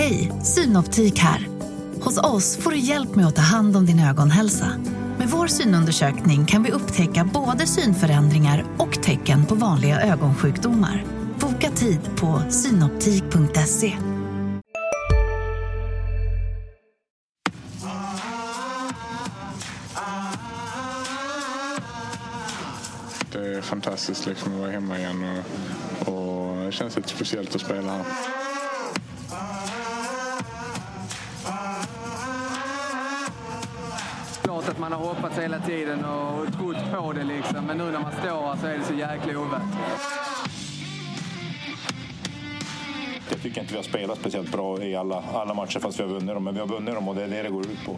Hej, Synoptik här. Hos oss får du hjälp med att ta hand om din ögonhälsa. Med vår synundersökning kan vi upptäcka både synförändringar och tecken på vanliga ögonsjukdomar. Boka tid på synoptik.se. Det är fantastiskt liksom att vara hemma igen och, och det känns lite speciellt att spela här. Klart att man har hoppats hela tiden och trott på det liksom. Men nu när man står här så är det så jäkla ovant. Jag tycker inte vi har spelat speciellt bra i alla, alla matcher fast vi har vunnit dem. Men vi har vunnit dem och det är det det går ut på.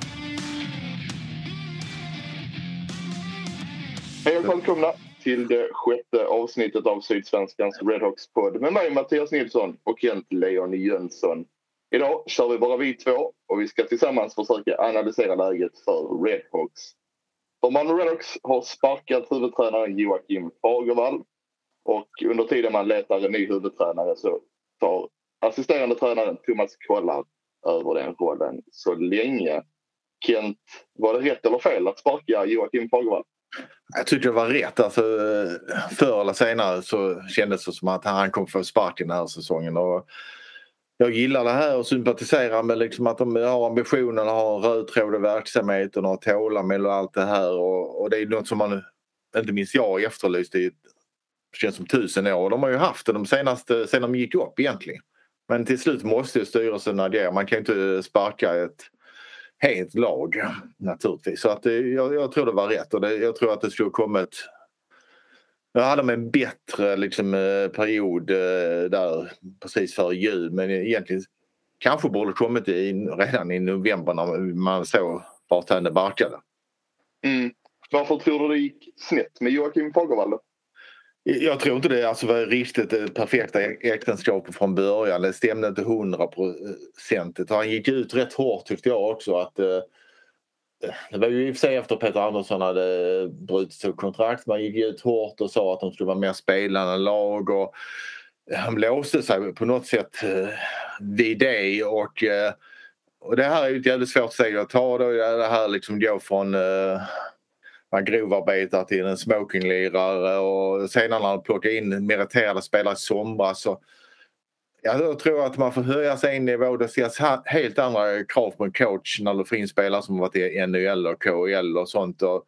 Hej och välkomna till det sjätte avsnittet av Sydsvenskans Redhawks podd med mig Mattias Nilsson och Kent Leon Jönsson. Idag kör vi bara vi två och vi ska tillsammans försöka analysera läget för Redhawks. För Malmö Redhawks har sparkat huvudtränaren Joakim Fagervall och under tiden man letar en ny huvudtränare så tar assisterande tränaren Thomas Kollar över den rollen så länge. Kent, var det rätt eller fel att sparka Joakim Fagervall? Jag tyckte det var rätt. Alltså, eh, förr eller senare så kändes det som att han kom få sparken den här säsongen. Och jag gillar det här och sympatiserar med liksom att de har ambitionen att ha en röd tråd i verksamheten och ha tålamod och allt det här. Och, och det är något som man, inte minst jag, efterlyst i känns som tusen år. De har ju haft det de senaste, sen de gick upp egentligen. Men till slut måste ju styrelsen agera. Man kan ju inte sparka ett helt lag naturligtvis. Så att det, jag, jag, tror det var rätt och det, jag tror att det skulle kommit jag hade med en bättre liksom, period där precis före jul men egentligen kanske borde kommit in redan i november när man såg vart det barkade. Mm. Varför tror du det gick snett med Joakim Fagervall? Jag tror inte det alltså var riktigt det perfekta äktenskapet från början. Det stämde inte hundra procent. Han gick ut rätt hårt tyckte jag också. att det var ju i och för sig efter Peter Andersson hade brutit sitt kontrakt. Man gick ut hårt och sa att de skulle vara mer spelande lag. Och eh, han låste sig på något sätt eh, vid det. Och, eh, och det här är ju ett jävligt svårt steg att ta. Då, det här liksom gå från man grovarbetare till en smokinglirare och senare när han plockade in meriterade spelare i somras så jag tror att man får höja sig en nivå. Det ställs helt andra krav på en coach när du får in spelare som varit i NHL och KHL och sånt. Och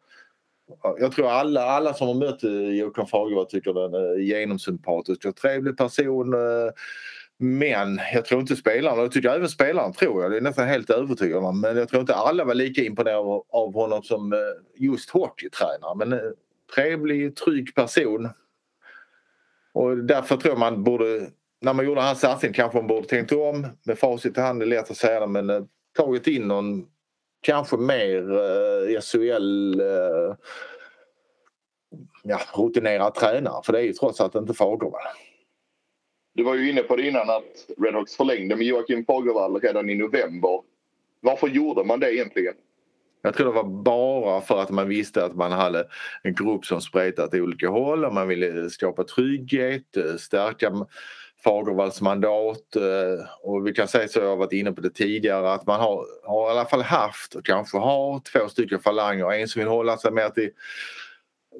jag tror alla, alla som har mött Joakim Fagervall tycker den är genomsympatisk och trevlig person. Eh, men jag tror inte spelarna, jag tycker även spelaren tror jag, det är nästan helt övertygad om. Men jag tror inte alla var lika imponerade av honom som eh, just hockeytränare. Men eh, trevlig, trygg person. Och därför tror man borde, när man gjorde hans satsning kanske man borde tänkt om. Med facit i hand är lätt att säga det men tagit in någon kanske mer eh, SHL eh, ja, rutinerad tränare. För det är ju trots allt inte Fagervall. Du var ju inne på det innan att Redhawks förlängde med Joakim Fagervall redan i november. Varför gjorde man det egentligen? Jag tror det var bara för att man visste att man hade en grupp som spretade åt olika håll och man ville skapa trygghet, stärka Fagervalls mandat eh, och vi kan säga så, jag har varit inne på det tidigare, att man har, har i alla fall haft och kanske har två stycken falanger. En som vill hålla sig mer till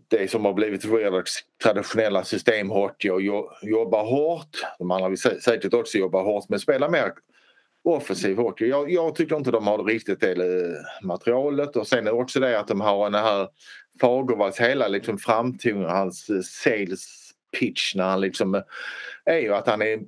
det som har blivit Redhawks traditionella systemhockey och jobba hårt. De andra vill säkert också jobba hårt men spela mer offensiv hockey. Jag, jag tycker inte de har riktigt det eh, materialet och sen är det också det att de har den här Fagervalls hela liksom framtoning, hans eh, sales pitch när han liksom är ju att han är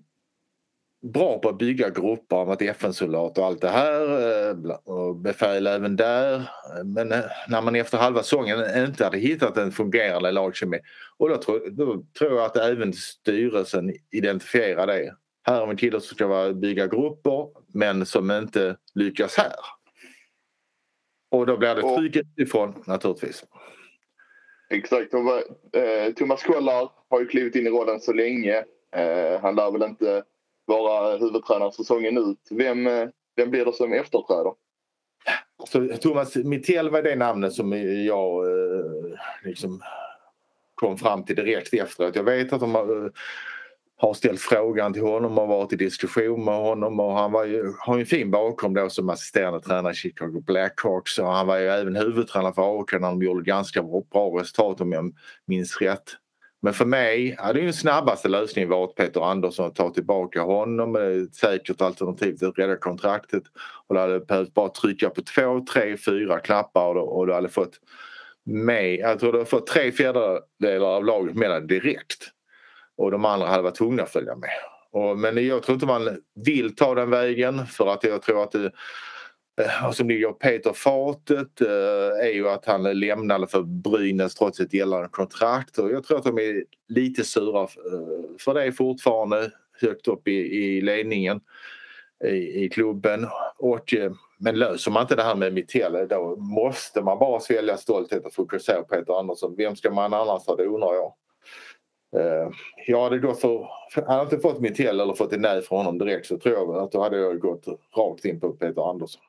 bra på att bygga grupper, han varit FN-soldat och allt det här och befäl även där. Men när man efter halva säsongen inte hade hittat en fungerande lagkemi och då tror, då tror jag att även styrelsen identifierar det. Här har vi kille som ska bygga grupper men som inte lyckas här. Och då blir det tryck utifrån naturligtvis. Exakt. Eh, Thomas Kollar har ju klivit in i rollen så länge. Eh, han lär väl inte vara huvudtränare säsongen ut. Vem, eh, vem blir det som efterträder? Så Thomas Mittell var det namnet som jag liksom kom fram till direkt efteråt. Jag vet att de har har ställt frågan till honom och varit i diskussion med honom och han var ju, har ju en fin bakgrund då som assisterande tränare i Chicago Blackhawks och han var ju även huvudtränare för AIK när de gjorde ganska bra resultat om jag minns rätt. Men för mig hade ju den snabbaste lösningen varit Peter Andersson att ta tillbaka honom. Ett säkert alternativ till att rädda kontraktet. Och du hade behövt bara trycka på två, tre, fyra knappar och du hade fått med, jag tror du hade fått tre fjärdedelar av laget med dig direkt. Och de andra hade varit tvungna att följa med. Och, men jag tror inte man vill ta den vägen för att jag tror att det Eh, alltså vad som ligger Peter fatet eh, är ju att han lämnade för Brynäs trots ett gällande kontrakt och jag tror att de är lite sura eh, för det fortfarande högt upp i, ledningen i, i klubben. Och, eh, men löser man inte det här med Mitell då måste man bara svälja stolthet och fokusera på Peter Andersson. Vem ska man annars ha? Det undrar jag. Jag hade gått för, hade jag inte fått Mitell eller fått ett nej från honom direkt så tror jag att då hade jag gått rakt in på Peter Andersson.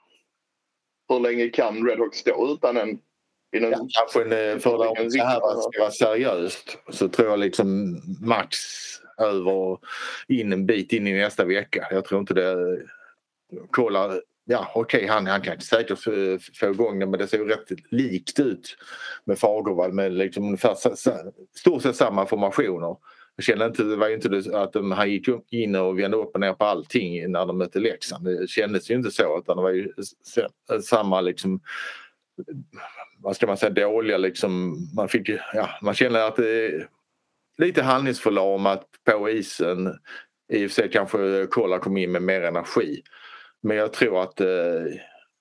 Hur länge kan Redhawks stå utan en Ja, kanske en, för att det här ska vara seriöst så tror jag liksom max över in en bit in i nästa vecka. Jag tror inte det... Kolla, ja okej okay, han, han kan säkert få igång det men det ser ju rätt likt ut med Fagervall med liksom ungefär stort sett samma formationer. Jag kände inte, det var inte att de, han gick in och vände upp och ner på allting när de mötte Leksand. Det kändes ju inte så utan det var ju samma liksom vad ska man säga, dåliga liksom. Man, fick, ja, man kände att det är lite handlingsförlamat på isen. I och för sig kanske Kolla kom in med mer energi. Men jag tror att eh,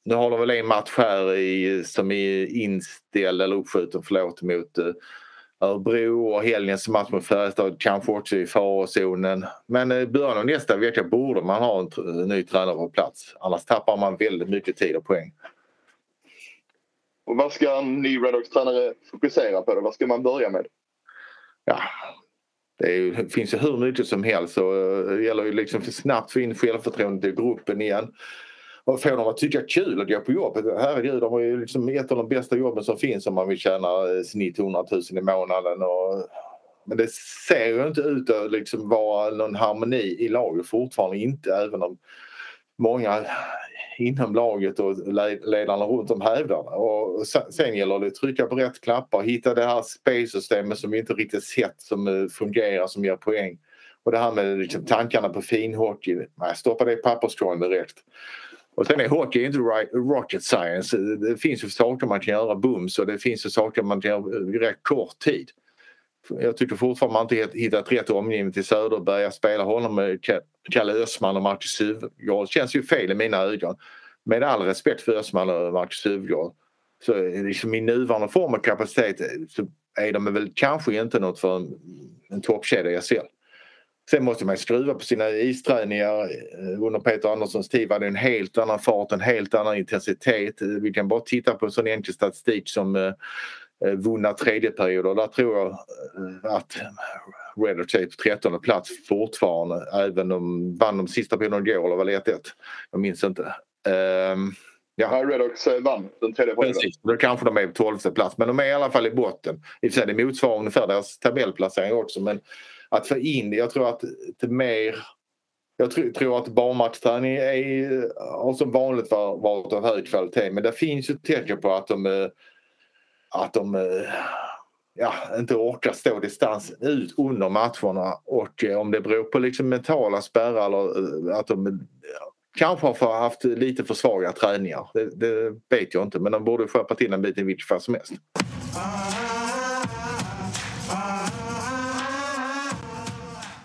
nu har de väl en match här i, som är inställd eller uppskjuten förlåt mot eh, Örebro och helgens match mot Färjestad kanske också i farozonen. Men i början av nästa vecka borde man ha en ny tränare på plats. Annars tappar man väldigt mycket tid och poäng. Och vad ska en ny Redhawks-tränare fokusera på? Då? Vad ska man börja med? Ja, det, ju, finns ju hur mycket som helst och eh, det gäller ju liksom för snabbt få in självförtroendet i gruppen igen och få dem att tycka kul att gå på jobbet. Herregud, de har ju liksom ett av de bästa jobben som finns om man vill tjäna eh, snitt 100 000 i månaden. Och, men det ser ju inte ut att liksom vara någon harmoni i laget fortfarande inte även om många inom laget och ledarna runt om hävdarna. Och sen gäller det att trycka på rätt knappar, hitta det här spelsystemet som vi inte riktigt sett som eh, fungerar, som ger poäng. Och det här med liksom tankarna på finhockey, nej, stoppa det i papperskorgen direkt. Och sen är hockey inte rocket science. Det finns ju saker man kan göra bums och det finns ju saker man kan göra i rätt kort tid. Jag tycker fortfarande man inte hittat rätt omgivning till Söderberg. Att spela honom med Kalle Östman och Marcus Hufvudgård känns ju fel i mina ögon. Med all respekt för Östman och Marcus Hufvudgård så liksom i nuvarande form och kapacitet eh, så är de väl kanske inte något för en, en toppkedja i SHL. Sen måste man skruva på sina isträningar. Eh, under Peter Anderssons tid var det en helt annan fart, en helt annan intensitet. Eh, vi kan bara titta på en sån enkel statistik som vunna tredjeperioder. Där tror jag att Red är på 13 plats fortfarande även om de vann de sista perioderna igår eller var det 1-1? Jag minns inte. Um, ja. Redox vann den tredje perioden. Precis, då kanske de är på 12 plats men de är i alla fall i botten. I och för sig det motsvarar ungefär deras tabellplacering också men att få in. Jag tror att det mer jag tror, tror att barnmatchträning är, har som vanligt varit av hög kvalitet men det finns ju tecken på att de, eh, att de eh, ja, inte orkar stå distans ut under matcherna och eh, om det beror på liksom mentala spärrar eller att de kanske har haft lite för svaga träningar. Det, det vet jag inte men de borde skärpa till en bit i vilket fall som helst.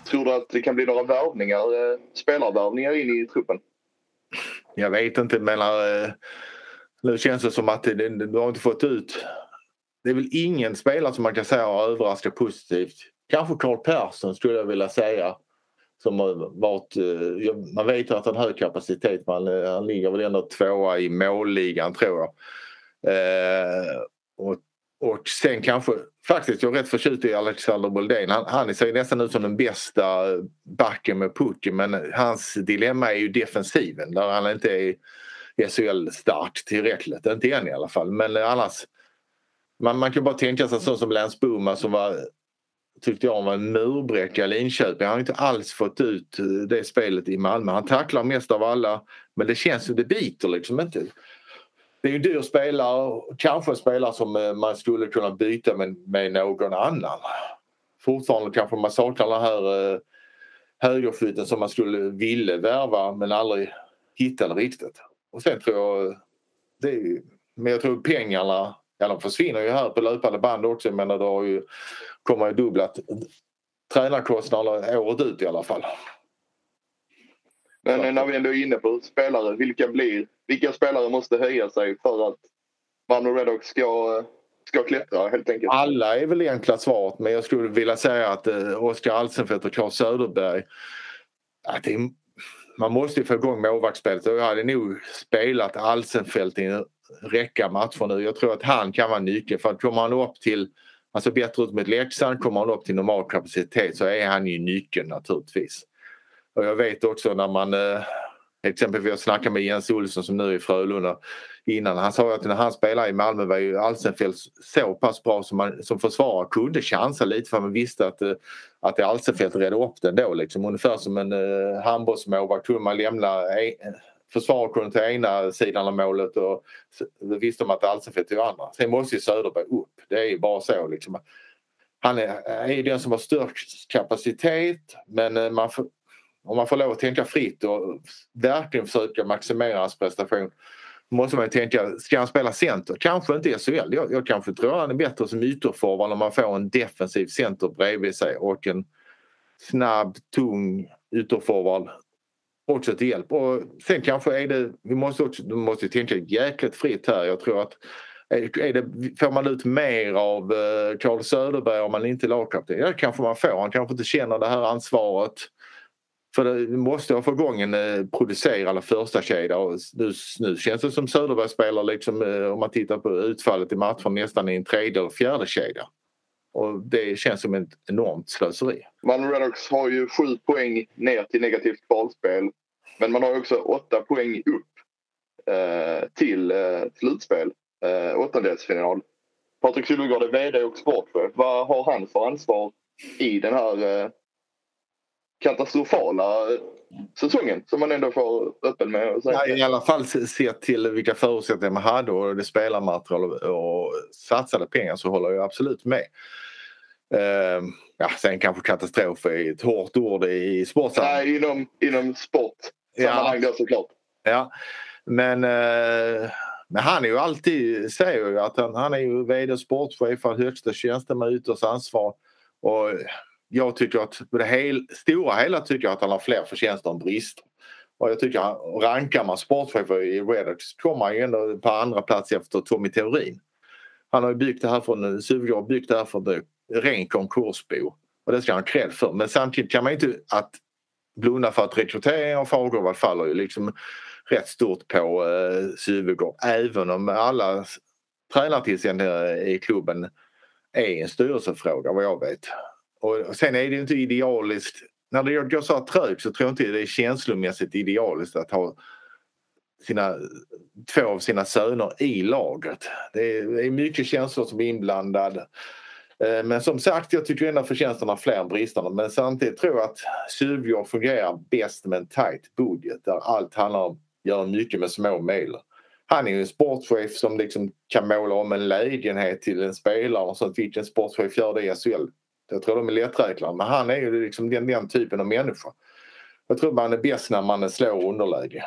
Tror du att det kan bli några värvningar, eh, spelarvärvningar in i truppen? Jag vet inte, men nu känns det som att du har inte fått ut... Det är väl ingen spelare som man kan säga har överraskat positivt. Kanske Carl Persson skulle jag vilja säga. Som har varit, eh, man vet att han har hög kapacitet men eh, han ligger väl ändå tvåa i målligan tror jag. Eh, och och sen kanske, faktiskt jag är rätt förtjust i Alexander Boldén. Han, han ser nästan ut som den bästa backen med pucken men hans dilemma är ju defensiven där han inte är SHL-stark tillräckligt. Inte än i alla fall men annars. Man, man kan bara tänka sig sån som Lance Boma som var tyckte jag var en murbräcka i Linköping. Han har inte alls fått ut eh, det spelet i Malmö. Han tacklar mest av alla men det känns som det biter liksom inte. Det är ju en dyr spelare, kanske en spelare som eh, man skulle kunna byta med, med någon annan. Fortfarande kanske man saknar den här eh, högerskytten som man skulle ville värva men aldrig hittade riktigt. Och sen tror jag, eh, det är, men jag tror pengarna, ja de försvinner ju här på löpande band också. Men det har ju, kommer ju dubblat tränarkostnader året ut i alla fall. Men när vi ändå är inne på spelare, vilka, blir, vilka spelare måste höja sig för att Malmö Redhawks ska, ska klättra helt enkelt? Alla är väl enkla svaret men jag skulle vilja säga att eh, Oskar Alsenfelt och Claes Söderberg att det, man måste ju få igång målvaktsspelet och jag hade nog spelat Alsenfelt i en räcka matcher nu. Jag tror att han kan vara nyckeln för att kommer han upp till Alltså bättre ut med Leksand, kommer han upp till normal kapacitet så är han ju nyckeln naturligtvis. Och jag vet också när man eh, exempelvis jag snackade med Jens Olsson som nu är i Frölunda innan. Han sa att när han spelade i Malmö var ju Alsenfelt så pass bra som man som försvarare kunde chansa lite för man visste att, eh, att Alsenfelt redde upp den då liksom. Ungefär som en uh, handbollsmålvakt kunde man lämna försvaret kunde ta ena sidan av målet och då visste man att Alsenfelt tog andra. Sen måste ju Söderberg upp. Det är ju bara så liksom. Han är, är den som har störst kapacitet men eh, man får, om man får lov att tänka fritt och verkligen försöka maximera hans prestation måste man tänka, ska han spela center? Kanske inte i SHL. Jag, jag kanske tror han är bättre som ytterforward om man får en defensiv center bredvid sig och en snabb, tung ytterforward också till hjälp. Och sen kanske är det, vi måste också vi måste tänka jäkligt fritt här. Jag tror att är det, får man ut mer av eh, Carl Söderberg om man inte är lagkapten? Ja, kanske man får. Han kanske inte känner det här ansvaret för det måste ha få igång en eh, producerande första kedja och nu, nu känns det som Söderberg spelar liksom, eh, om man tittar på utfallet i matchen nästan i en tredje eller fjärde kedja. Och det känns som ett enormt slöseri. Malmö Redhawks har ju sju poäng ner till negativt kvalspel. Men man har också åtta poäng upp eh, till eh, slutspel, eh, åttondelsfinal. Patrik Sylvegård är VD och sportchef. Vad har han för ansvar i den här eh, katastrofala säsongen som man ändå får öppen med att säga. Ja, I alla fall sett till vilka förutsättningar man hade och det spelarmaterial och satsade pengar så håller jag absolut med. Uh, ja, sen kanske katastrof är ett hårt ord i sportsammanhang. Nej, inom, inom sportsammanhang ja. då såklart. Ja, men, uh, men han är ju alltid, säger ju att han, han är ju vd och sportchef, har högsta tjänsten med ytterst ansvar. Och jag tycker att på det hel, stora hela tycker jag att han har fler förtjänster än brister. Och jag tycker rankar man sportchefer i Reddit kommer han ju ändå på andra plats efter Tommy Theorin. Han har ju byggt det här från, Suvegård byggt det här från en ren konkursbo. Och det ska han ha cred för. Men samtidigt kan man inte att blunda för att rekryteringen av Fagervall faller ju liksom rätt stort på eh, Suvegård. Även om alla tränartillsättningar i klubben är en styrelsefråga vad jag vet. Och sen är det inte idealiskt. När det går så här trögt så tror jag inte det är känslomässigt idealiskt att ha sina, två av sina söner i laget. Det är, det är mycket känslor som är inblandade. Eh, men som sagt, jag tycker ändå förtjänsterna fler än bristerna. Men samtidigt tror jag att Suvjord fungerar bäst med en tight budget där allt handlar om att göra mycket med små medel. Han är ju en sportchef som liksom kan måla om en lägenhet till en spelare och sånt. Vilken sportchef gör det i SHL? Jag tror de är lätträknade men han är ju liksom den, den typen av människa. Jag tror man är bäst när man slår underläge.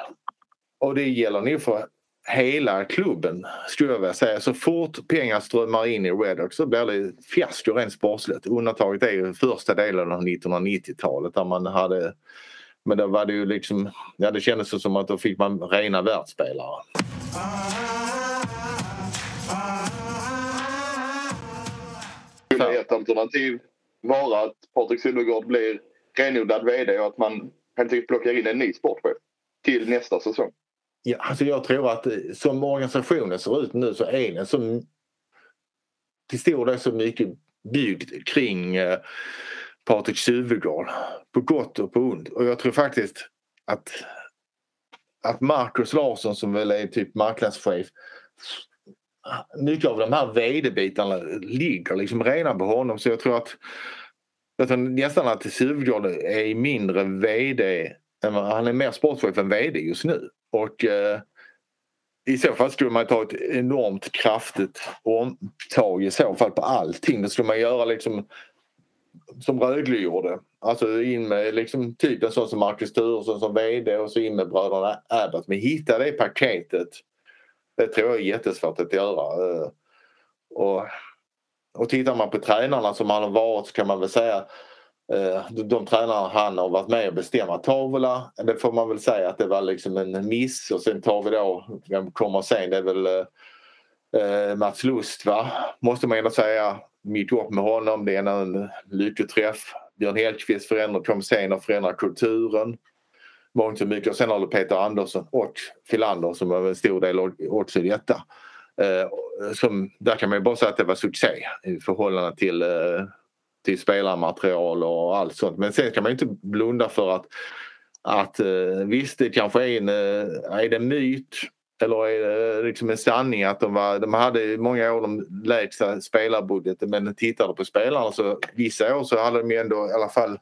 Och det gäller nog för hela klubben skulle jag vilja säga. Så fort pengar strömmar in i Redhawk så blir det fiasko rent sportsligt. Undantaget är ju första delen av 1990-talet där man hade men då var det ju liksom, ja det kändes som att då fick man rena världsspelare. Ett alternativ vara att Patrik Sylvegård blir renodlad VD och att man helt enkelt plockar in en ny sportchef till nästa säsong? Ja, alltså jag tror att eh, som organisationen ser ut nu så är den så till stor del så mycket byggd kring eh, Patrik Sylvegård på gott och på ont. Och jag tror faktiskt att, att Marcus Larsson som väl är typ marknadschef mycket av de här vd-bitarna ligger liksom redan på honom så jag tror att Jag tror nästan att Suvgård är mindre VD. Han är mer sportchef än VD just nu. Och eh, i så fall skulle man ta ett enormt kraftigt omtag i så fall på allting. Det skulle man göra liksom som Rögle gjorde. Alltså in med liksom typ en sån som Marcus Turesson som VD och så in med bröderna Abbott. Men hitta det paketet. Det tror jag är jättesvårt att göra. Eh, och, och tittar man på tränarna som han har varit så kan man väl säga eh, de, de tränare han har varit med och bestämma Tavola, det får man väl säga att det var liksom en miss och sen tar vi då, vem kommer sen, det är väl eh, eh Mats Lust va, måste man ändå säga. Mitt upp med honom, det är en lyckoträff. Björn Hellkvist förändrar, kom sen och förändrar kulturen. Mångt så mycket. Och sen har du Peter Andersson och Filander som var en stor del också i detta. Eh, som, där kan man ju bara säga att det var succé i förhållande till, eh, till spelarmaterial och allt sånt. Men sen kan man ju inte blunda för att, att eh, visst det kanske är en, eh, är det en myt eller är det eh, liksom en sanning att de, var, de hade i många år de lägsta spelarbudgeten men tittade på spelarna så vissa år så hade de ändå i alla fall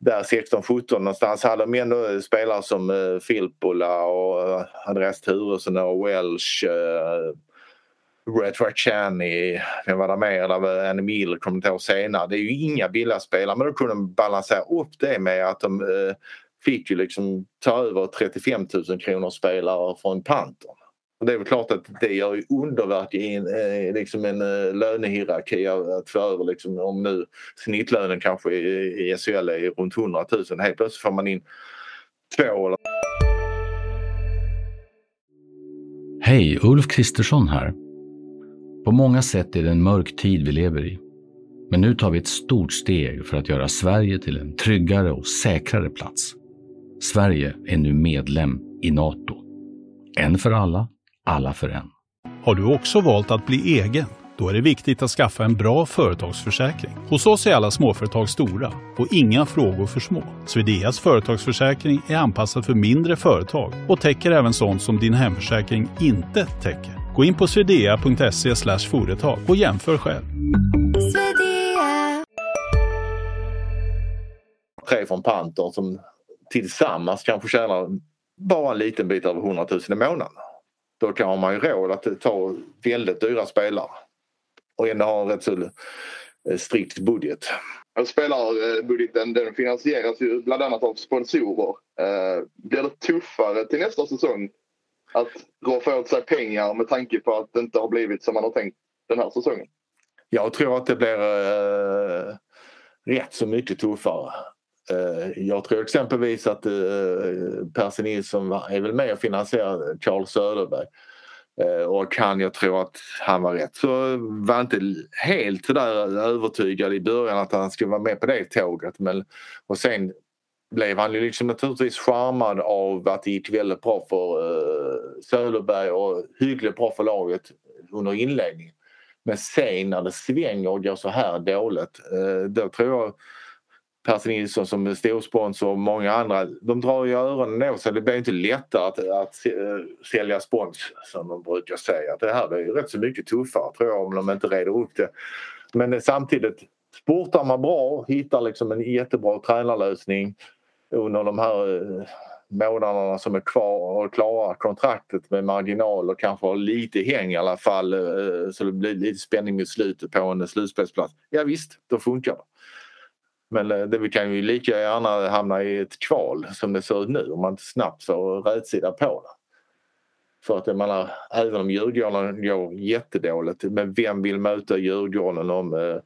där 16-17 någonstans hade de ändå spelare som eh, Filppula och eh, Andreas Turesson och Welsh Eh, Red Rachani, vem var det mer? Där Annie Miller kom inte ihåg senare. Det är ju inga billiga spelare men då kunde de balansera upp det med att de eh, fick ju liksom ta över 35 000 kronor spelare från Pantern. Och det är väl klart att det gör ju underverk i en, eh, liksom en eh, lönehierarki att få över liksom, om nu snittlönen kanske i, i SHL är runt 100 000. Helt plötsligt får man in två eller... Hej, Ulf Kristersson här. På många sätt är det en mörk tid vi lever i. Men nu tar vi ett stort steg för att göra Sverige till en tryggare och säkrare plats. Sverige är nu medlem i Nato. En för alla, alla för en. Har du också valt att bli egen? Då är det viktigt att skaffa en bra företagsförsäkring. Hos oss är alla småföretag stora och inga frågor för små. Swedeas företagsförsäkring är anpassad för mindre företag och täcker även sånt som din hemförsäkring inte täcker. Gå in på swedea.se företag och jämför själv. Tre från Panter som tillsammans kanske tjänar bara en liten bit över 100 000 i månaden. Då kan man ju råd att ta väldigt dyra spelare och ändå ha en rätt så eh, strikt budget. Spelarbudgeten den finansieras ju bland annat av sponsorer. Eh, blir det tuffare till nästa säsong att roffa åt sig pengar med tanke på att det inte har blivit som man har tänkt den här säsongen? Jag tror att det blir eh, rätt så mycket tuffare. Eh, jag tror exempelvis att eh, Percy Nilsson är väl med och finansierar Charles Söderberg. Eh, och kan jag tro att han var rätt så var inte helt sådär övertygad i början att han skulle vara med på det tåget. Men, och sen blev han ju liksom naturligtvis charmad av att det gick väldigt bra för Söderberg och hyggligt bra för laget under inledningen. Men sen när det svänger och går så här dåligt då tror jag Percy Nilsson som är storsponsor och många andra, de drar ju öronen åt sig. Det blir inte lättare att, att eh, sälja spons som de brukar säga. Det här blir rätt så mycket tuffare tror jag om de inte reder upp det. Men eh, samtidigt, sportar man bra, hittar liksom en jättebra tränarlösning under de här eh, månaderna som är kvar och klarar kontraktet med marginal och kanske har lite häng i alla fall så det blir lite spänning mot slutet på en slutspelsplats. Ja visst, då funkar det. Men eh, det, vi kan ju lika gärna hamna i ett kval som det ser ut nu om man inte snabbt får rätsida på det. För att jag menar, även om Djurgården går jättedåligt, men vem vill möta Djurgården om eh,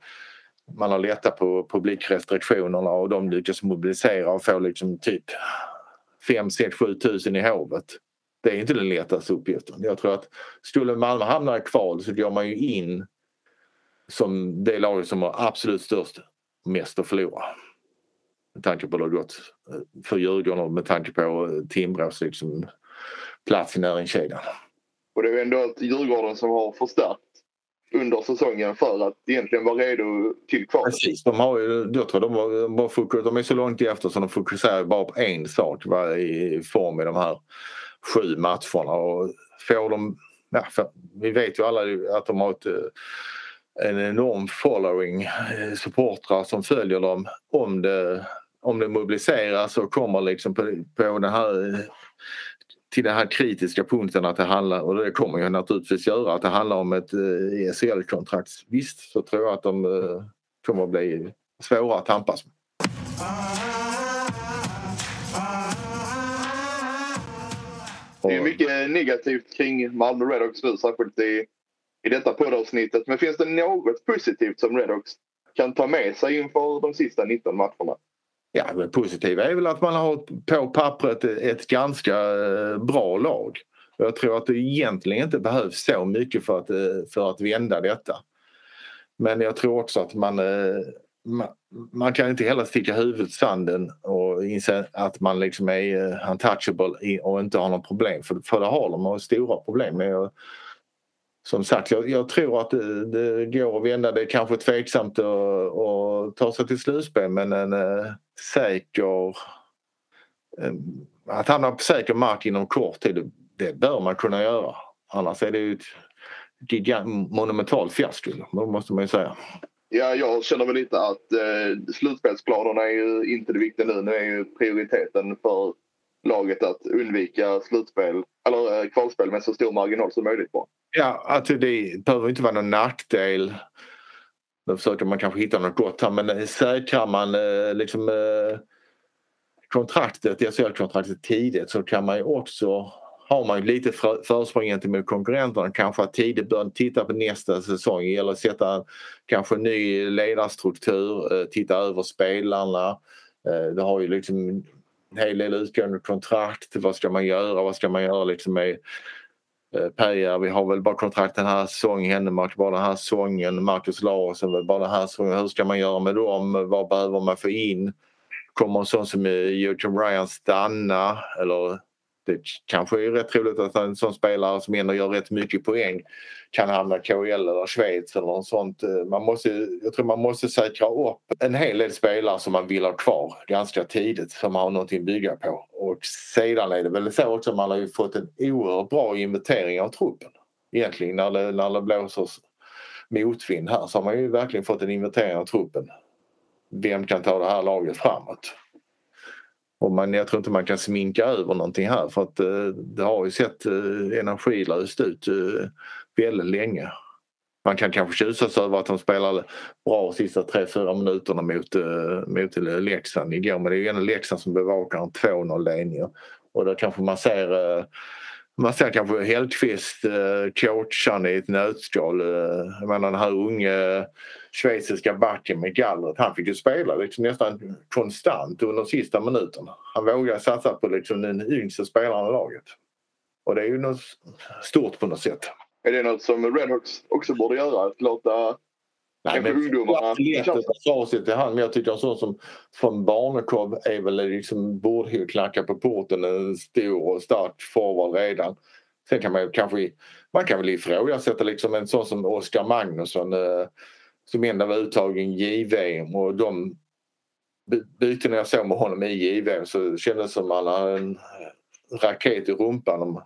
man har lättat på publikrestriktionerna och de lyckas mobilisera och få liksom typ 5, 6, 7 tusen i hovet. Det är inte den lättaste uppgiften. Jag tror att skulle Malmö hamna i kval så går man ju in som det laget som har absolut störst mest att förlora. Med tanke på hur det gått eh, för Djurgården och med tanke på eh, Timbrås liksom, plats i näringskedjan. Och det är ändå ett Djurgården som har förstärkt under säsongen för att egentligen vara redo till kvalet. Precis, de, har ju, jag tror de, har, de, har de är så långt efter så de fokuserar bara på en sak var i form i de här sju matcherna. Och får de, ja, vi vet ju alla att de har ett en enorm following, eh, supportrar som följer dem om det, om det mobiliseras och kommer liksom på, på den här eh, till den här kritiska punkten att det handlar, och det kommer ju naturligtvis göra, att det handlar om ett eh, ESL-kontrakt. Visst så tror jag att de kommer att bli svåra att tampas med. Det är mycket negativt kring Malmö Redhawks nu, särskilt i, i detta poddavsnittet. Men finns det något positivt som Redox kan ta med sig inför de sista 19 matcherna? Ja, det positiva är väl att man har på pappret ett ganska eh, bra lag. Jag tror att det egentligen inte behövs så mycket för att, eh, för att vända detta. Men jag tror också att man, eh, man, man kan inte heller sticka huvudet i sanden och inse att man liksom är untouchable och inte har något problem. För, för det har de och stora problem. Men jag, som sagt, jag, jag tror att det, det, går att vända. Det är kanske tveksamt att, att ta sig till slutspel men en äh, säker... Äh, att hamna på säker mark inom kort tid, det bör man kunna göra. Annars är det ju ett gigant, monumentalt fiasko, måste man ju säga. Ja, jag känner väl lite att eh, slutspelsplanerna är ju inte det viktiga nu. Nu är ju prioriteten för laget att undvika slutspel eller eh, kvalspel med så stor marginal som möjligt. På. Ja, alltså det behöver inte vara någon nackdel. Nu försöker man kanske hitta något gott här men eh, säkrar man eh, liksom kontraktet, SHL-kontraktet tidigt så kan man ju också har man ju lite försprång gentemot konkurrenterna kanske att tidigt börja titta på nästa säsong eller sätta kanske en ny ledarstruktur, titta över spelarna. Det har ju liksom en hel del utgående kontrakt. Vad ska man göra? Vad ska man göra liksom med eh, Peja? Vi har väl bara kontrakt den här säsongen, Hennemark bara den här säsongen, Marcus Larsson bara den här säsongen. Hur ska man göra med dem? Vad behöver man få in? Kommer en sån som eh, Joakim Ryan stanna? Eller det kanske är rätt roligt att en sån spelare som ändå gör rätt mycket poäng kan hamna i KHL eller Schweiz eller något sånt. Eh, man måste, jag tror man måste säkra upp en hel del spelare som man vill ha kvar ganska tidigt som har någonting att bygga på. Och sedan är det väl så också att man har ju fått en oerhört bra inventering av truppen. Egentligen när det, när det blåser motvind här så har man ju verkligen fått en inventering av truppen. Vem kan ta det här laget framåt? Och man, jag tror inte man kan sminka över någonting här för att eh, det har ju sett eh, energilöst ut eh, väldigt länge. Man kan kanske tjusas över att de spelade bra de sista 3-4 minuterna mot, eh, mot Leksand igår men det är ju ändå Leksand som bevakar en 2-0 ledning. Och då kanske man ser eh, man ser kanske Hellkvist eh, coachande i ett nötskal. Eh, jag menar den här unge eh, schweiziska backen med gallret. Han fick ju spela liksom nästan konstant under de sista minuterna. Han vågade satsa på liksom den yngsta spelaren i laget. Och det är ju något stort på något sätt. Är det något som Redhawks också borde göra? Att låta Nej, men ungdomarna... facit i hand. Men jag tycker en sån som från Barnekow är väl liksom borde knacka på porten. En stor och stark forward redan. Sen kan man kanske man kan väl ifrågasätta liksom en sån som Oskar Magnusson eh, som ändå var uttagen JVM och de byten jag såg med honom i JVM så kändes det som att han hade en raket i rumpan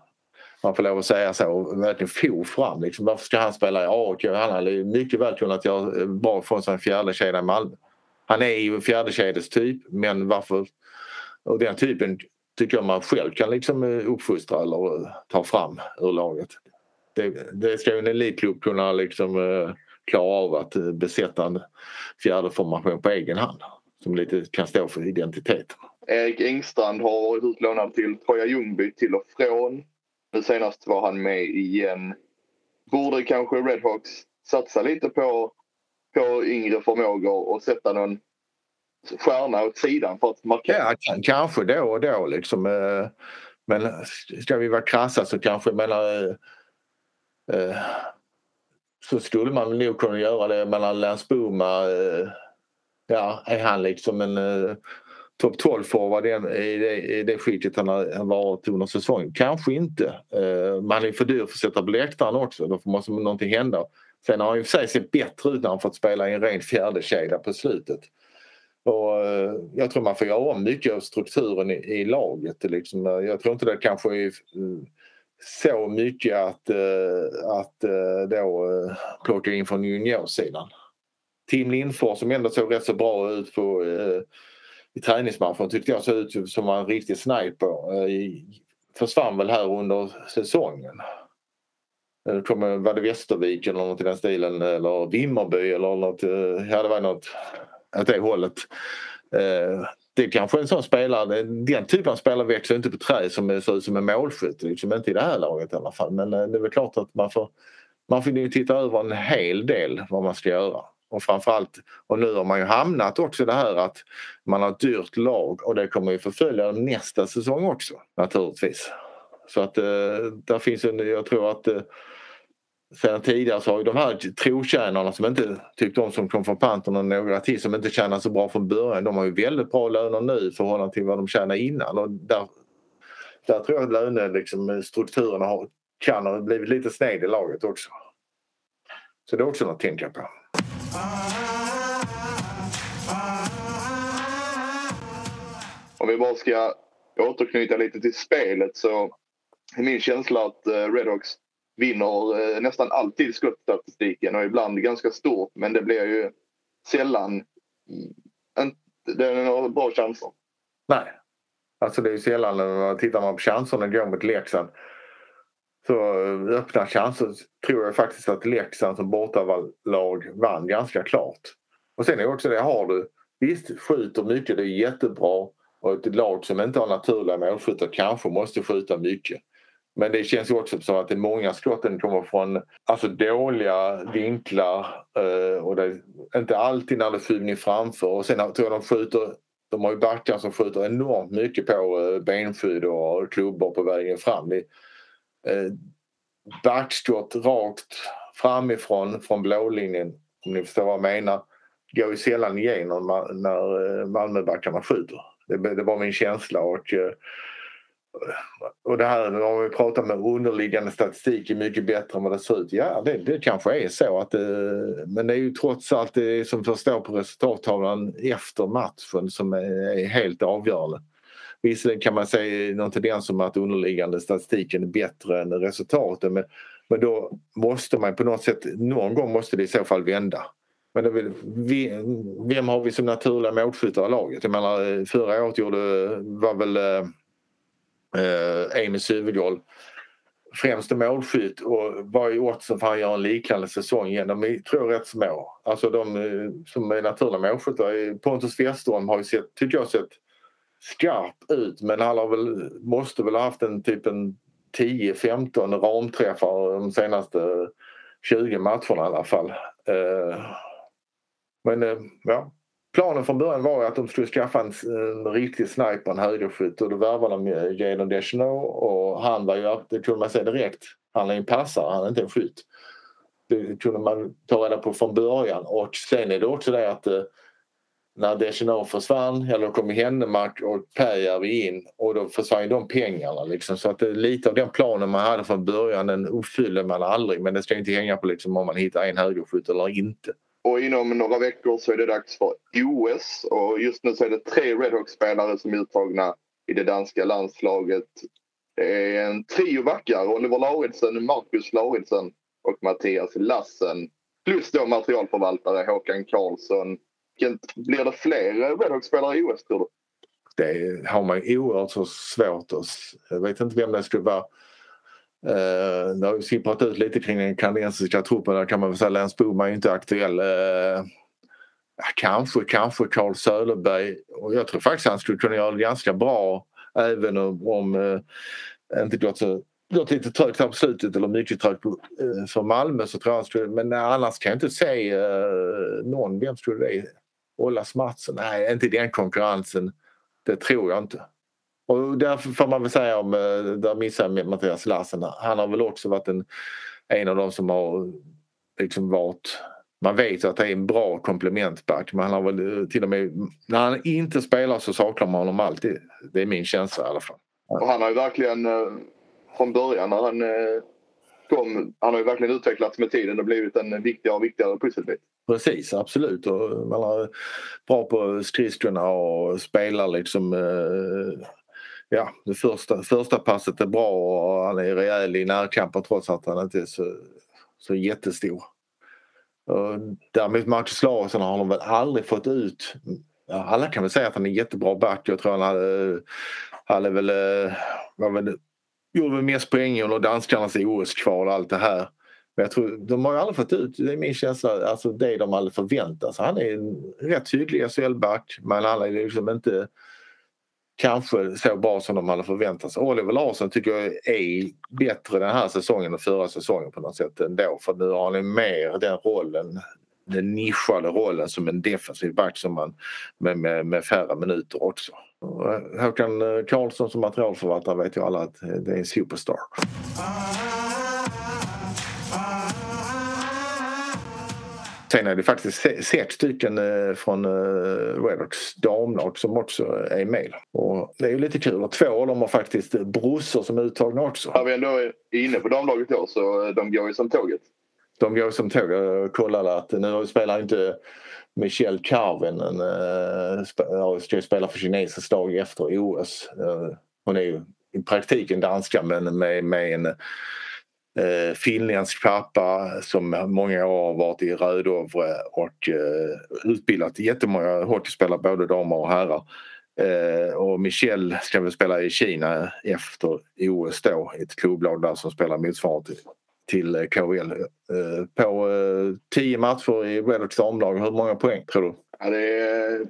man får lov att säga så, och verkligen for fram. Liksom. Varför ska han spela i AIK? Han hade mycket väl kunnat göra eh, bra ifrån sig en fjärdekedja i Malmö. Han är ju en fjärdekedjes typ men varför... Och den typen tycker jag man själv kan liksom eh, uppfostra eller eh, ta fram ur laget. Det, det ska ju en elitklubb kunna liksom klara av att besätta en fjärde formation på egen hand som lite kan stå för identiteten. Erik Engstrand har varit utlånad till Troja Ljungby till och från. Nu senast var han med igen. Borde kanske Redhawks satsa lite på, på yngre förmågor och sätta någon stjärna åt sidan för att markera? Ja, kanske då och då liksom. Eh, men ska vi vara krassa så kanske, jag menar, eh, eh, så skulle man nog kunna göra det mellan Länsboma, ja, är han liksom en topp 12 forward i det, i det skicket han har varit under säsongen? Kanske inte. Uh, man är för dyr för att sätta på läktaren också. Då måste någonting hända. Sen har han ju för sig sett bättre ut när han fått spela i en ren fjärdekedja på slutet. Och, eh, jag tror man får göra om mycket av strukturen i, i laget. Liksom. Eh, jag tror inte det kanske är så mycket att, att då plocka in från juniorsidan. Tim Lindfors som ändå såg rätt så bra ut på, i träningsmatchen tyckte jag såg ut som en riktig sniper. Eh, försvann väl här under säsongen. Eh, eh, var det Västervik eller något i den stilen eller Vimmerby eller något. Ja det var något åt det hållet det är kanske en sån spelare, den typen av spelare växer inte på träd som ser ut som en målskytt. Liksom inte i det här laget i alla fall. Men det är väl klart att man får, man får ju titta över en hel del vad man ska göra. Och framförallt, och nu har man ju hamnat också i det här att man har ett dyrt lag och det kommer ju förfölja nästa säsong också naturligtvis. Så att eh, där finns en, jag tror att eh, sedan tidigare så har ju de här trotjänarna som inte tyckte om som kom från Pantern och några till som inte tjänar så bra från början. De har ju väldigt bra löner nu i förhållande till vad de tjänade innan. Och där, där tror jag att lönestrukturerna liksom, har, kan ha blivit lite sned i laget också. Så det är också något att tänka på. Om vi bara ska återknyta lite till spelet så är min känsla att eh, Redhawks vinner eh, nästan alltid skottstatistiken och ibland ganska stort men det blir ju sällan mm, det är några bra chanser. Nej, alltså det är ju sällan eh, tittar man på chanserna går mot Leksand så eh, öppna chanser tror jag faktiskt att Leksand som bortalag vann ganska klart. Och sen är också det, har du visst skjuter mycket, det är jättebra och ett lag som inte har naturliga målskyttar kanske måste skjuta mycket. Men det känns också som att det många skotten kommer från alltså dåliga vinklar eh, och det är inte alltid när det är skymning framför. Och sen tror jag de skjuter, de har ju backar som skjuter enormt mycket på eh, benskydd och klubbor på vägen fram. Det, eh, backskott rakt framifrån från blålinjen, om ni förstår vad jag menar, går ju sällan igenom när eh, Malmöbackarna skjuter. Det, det var min känsla och eh, och det här om vi pratar med underliggande statistik är mycket bättre än vad det ser ut. Ja, det, det kanske är så. Att det, men det är ju trots allt det som förstår på resultattavlan efter matchen som är, är helt avgörande. Visserligen kan man säga någon tendens som att underliggande statistiken är bättre än resultaten men, men då måste man på något sätt, någon gång måste det i så fall vända. Men det vill, vi, vem har vi som naturliga målskyttar i laget? Jag menar förra året gjorde, var väl eh, eh, Amy främste målskytt och vad är oddsen för att han gör en liknande säsong igen? De är, tror jag rätt små. Alltså de eh, som är naturliga målskyttar. Pontus Westerholm har ju sett, tycker jag, sett skarp ut men han har väl, måste väl ha haft en typ en 10-15 ramträffar de senaste 20 matcherna i alla fall. Eh, men eh, ja, Planen från början var att de skulle skaffa en, en riktig sniper, en högerskytt och då värvade de Jadon Deschanel och han var ju, det kunde man säga direkt, han är en passare, han är inte en skytt. Det kunde man ta reda på från början och sen är det också det att eh, när Deschenau försvann, eller då kom Hennemark och Pääjärvi in och då försvann de pengarna. Liksom. Så att det, lite av den planen man hade från början den uppfyller man aldrig men det ska inte hänga på liksom, om man hittar en högerskytt eller inte. Och inom några veckor så är det dags för OS och just nu så är det tre Redhawks-spelare som är uttagna i det danska landslaget. Det är en trio backar, Oliver Lauridsen, Marcus Lauridsen och Mattias Lassen. Plus då materialförvaltare Håkan Karlsson. Blir det fler Redhawks-spelare i OS tror du? Det har man oerhört så svårt att... Jag vet inte vem det skulle vara. Uh, det har ju sipprat ut lite kring den kanadensiska truppen. Där kan man väl säga Lance Boman är inte aktuell. Uh, kanske, kanske Carl Söderberg. Och jag tror faktiskt han skulle kunna göra det ganska bra även om, om uh, inte gått så gått lite trögt här på slutet eller mycket trögt för Malmö så tror jag han skulle, men annars kan jag inte säga någon. Vem skulle det Ollas Mattsson? Nej, inte i den konkurrensen. Det tror jag inte. Och därför får man väl säga om, eh, där missar Mattias Larsen. han har väl också varit en, en av de som har liksom varit man vet att det är en bra komplementback men han har väl eh, till och med när han inte spelar så saknar man honom alltid. Det är min känsla i alla fall. Och han har ju verkligen eh, från början när han kom, han har ju verkligen utvecklats med tiden och blivit en viktigare och viktigare pusselbit. Precis, absolut. Och man är bra på skridskorna och spelar liksom eh, ja, det första, första passet är bra och han är rejäl i närkamper trots att han inte är så, så jättestor. Och däremot Marcus Larsson har de väl aldrig fått ut ja, alla kan väl säga att han är jättebra back. Jag tror han hade, hade väl, eh, var väl gjorde väl mest poäng under danskarnas OS-kval och allt det här. Men jag tror, de har ju aldrig fått ut, det är min känsla, alltså det de hade förväntat sig. Han är en rätt hygglig SHL-back men han är liksom inte kanske så bra som de hade förväntat sig. Oliver Larsson tycker jag är bättre den här säsongen än förra säsongen på något sätt ändå. För nu har han mer den rollen, den nischade rollen som en defensiv back som man, med, med, med färre minuter också. Håkan eh, Karlsson som materialförvaltare vet ju alla att eh, det är en superstar. Sen är det faktiskt sex stycken eh, från eh, Redox damlag som också är med. Och det är ju lite kul och två av dem har faktiskt brorsor som är uttagna också. När vi ändå är inne på damlaget då så de går ju som tåget. De går som tåget. Jag kollade att nu spelar inte Michelle Carvinen äh, ska spela för kinesiskt lag efter OS. hon är ju i praktiken danska men med, med en eh, finländsk pappa som många år har varit i Rödovre och eh, utbildat jättemånga hockeyspelare, både damer och herrar. Eh, och Michel ska väl spela i Kina efter OS då, ett klubblag där som spelar motsvarande till, till KHL. Eh, på eh, tio matcher i Redhawks damlag, hur många poäng tror du? Ja, det är,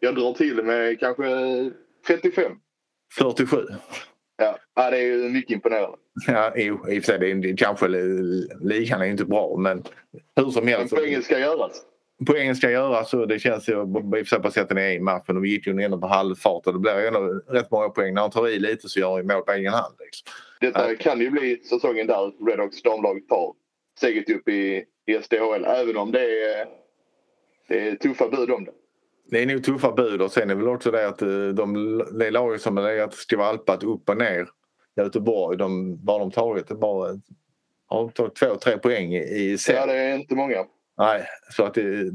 jag drar till med kanske 35. 47. Ja, det är ju mycket imponerande. Ja, jo, i och för sig, det är, kanske ligan är inte bra men hur som helst. Men poängen ska göras. Poängen ska göras och det känns ju, i och för sig bara sett den i en match men de gick ju ändå på halvfart och det blir ändå rätt många poäng. När han tar i lite så gör han mål på egen hand. Liksom. Detta kan ju bli säsongen där Redhawks damlag tar steget upp i, i SDHL även om det är, det är tuffa bud om det. Det är nog tuffa bud och sen är väl också det att eh, de, det laget som har legat skvalpat upp och ner Göteborg, de, vad de tagit? Det bara, har de tagit två, tre poäng i serien? Ja, det är inte många. Nej, så att det,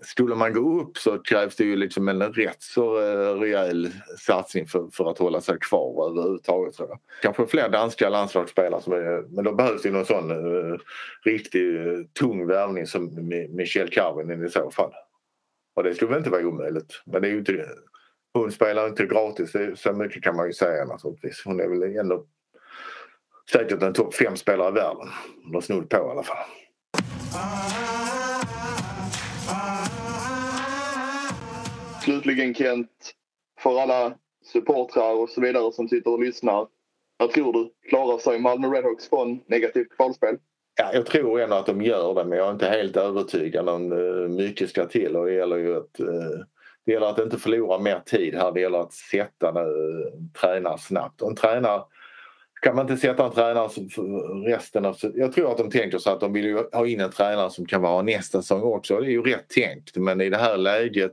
skulle man gå upp så krävs det ju liksom en rätt så uh, rejäl satsning för, för att hålla sig kvar överhuvudtaget. Tror jag. Kanske fler danska landslagsspelare som är, men då behövs det någon sån uh, riktigt uh, tung värvning som Michel Carvin i så fall. Och det skulle väl inte vara omöjligt. Men det är ju inte, hon spelar inte gratis, så mycket kan man ju säga naturligtvis. Hon är väl ändå säkert en topp fem spelare i världen. Eller snudd på i alla fall. Slutligen Kent, för alla supportrar och så vidare som sitter och lyssnar. Vad tror du? Klarar sig Malmö Redhawks från negativt kvalspel? Ja, jag tror ändå att de gör det men jag är inte helt övertygad om eh, mycket ska till och det gäller ju att eh, det gäller att inte förlora mer tid här. Det gäller att sätta en tränare snabbt. Och en tränare kan man inte sätta en tränare som resten av... Jag tror att de tänker så att de vill ha in en tränare som kan vara nästa säsong också. Det är ju rätt tänkt men i det här läget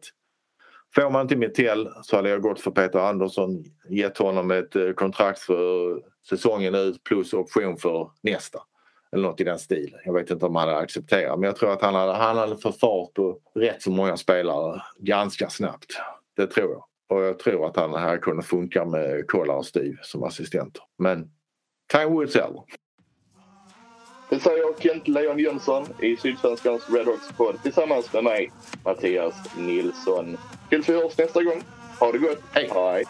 Får man inte Mitell så hade jag gått för Peter Andersson, gett honom ett kontrakt för säsongen ut plus option för nästa. Eller något i den stilen. Jag vet inte om han hade accepterat men jag tror att han hade, han hade fått fart på rätt så många spelare ganska snabbt. Det tror jag. Och jag tror att han hade kunnat funka med Kolla och Steve som assistenter. Men time will tell. Det säger Kent Leon Jönsson i Sydsvenskans Redhawks podd tillsammans med mig, Mattias Nilsson. Tills vi hörs nästa gång. Ha det gott. Hej. Hej.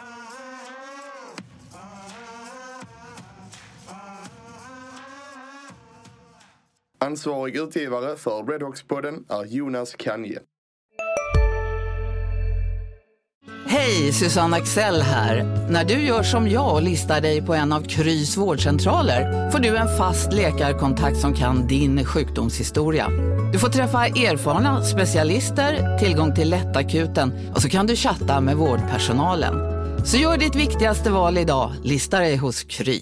Ansvarig utgivare för Redhawks-podden är Jonas Kanje. Hej, Susanne Axel här. När du gör som jag och listar dig på en av Krys vårdcentraler får du en fast läkarkontakt som kan din sjukdomshistoria. Du får träffa erfarna specialister, tillgång till lättakuten och så kan du chatta med vårdpersonalen. Så gör ditt viktigaste val idag, lista dig hos Kry.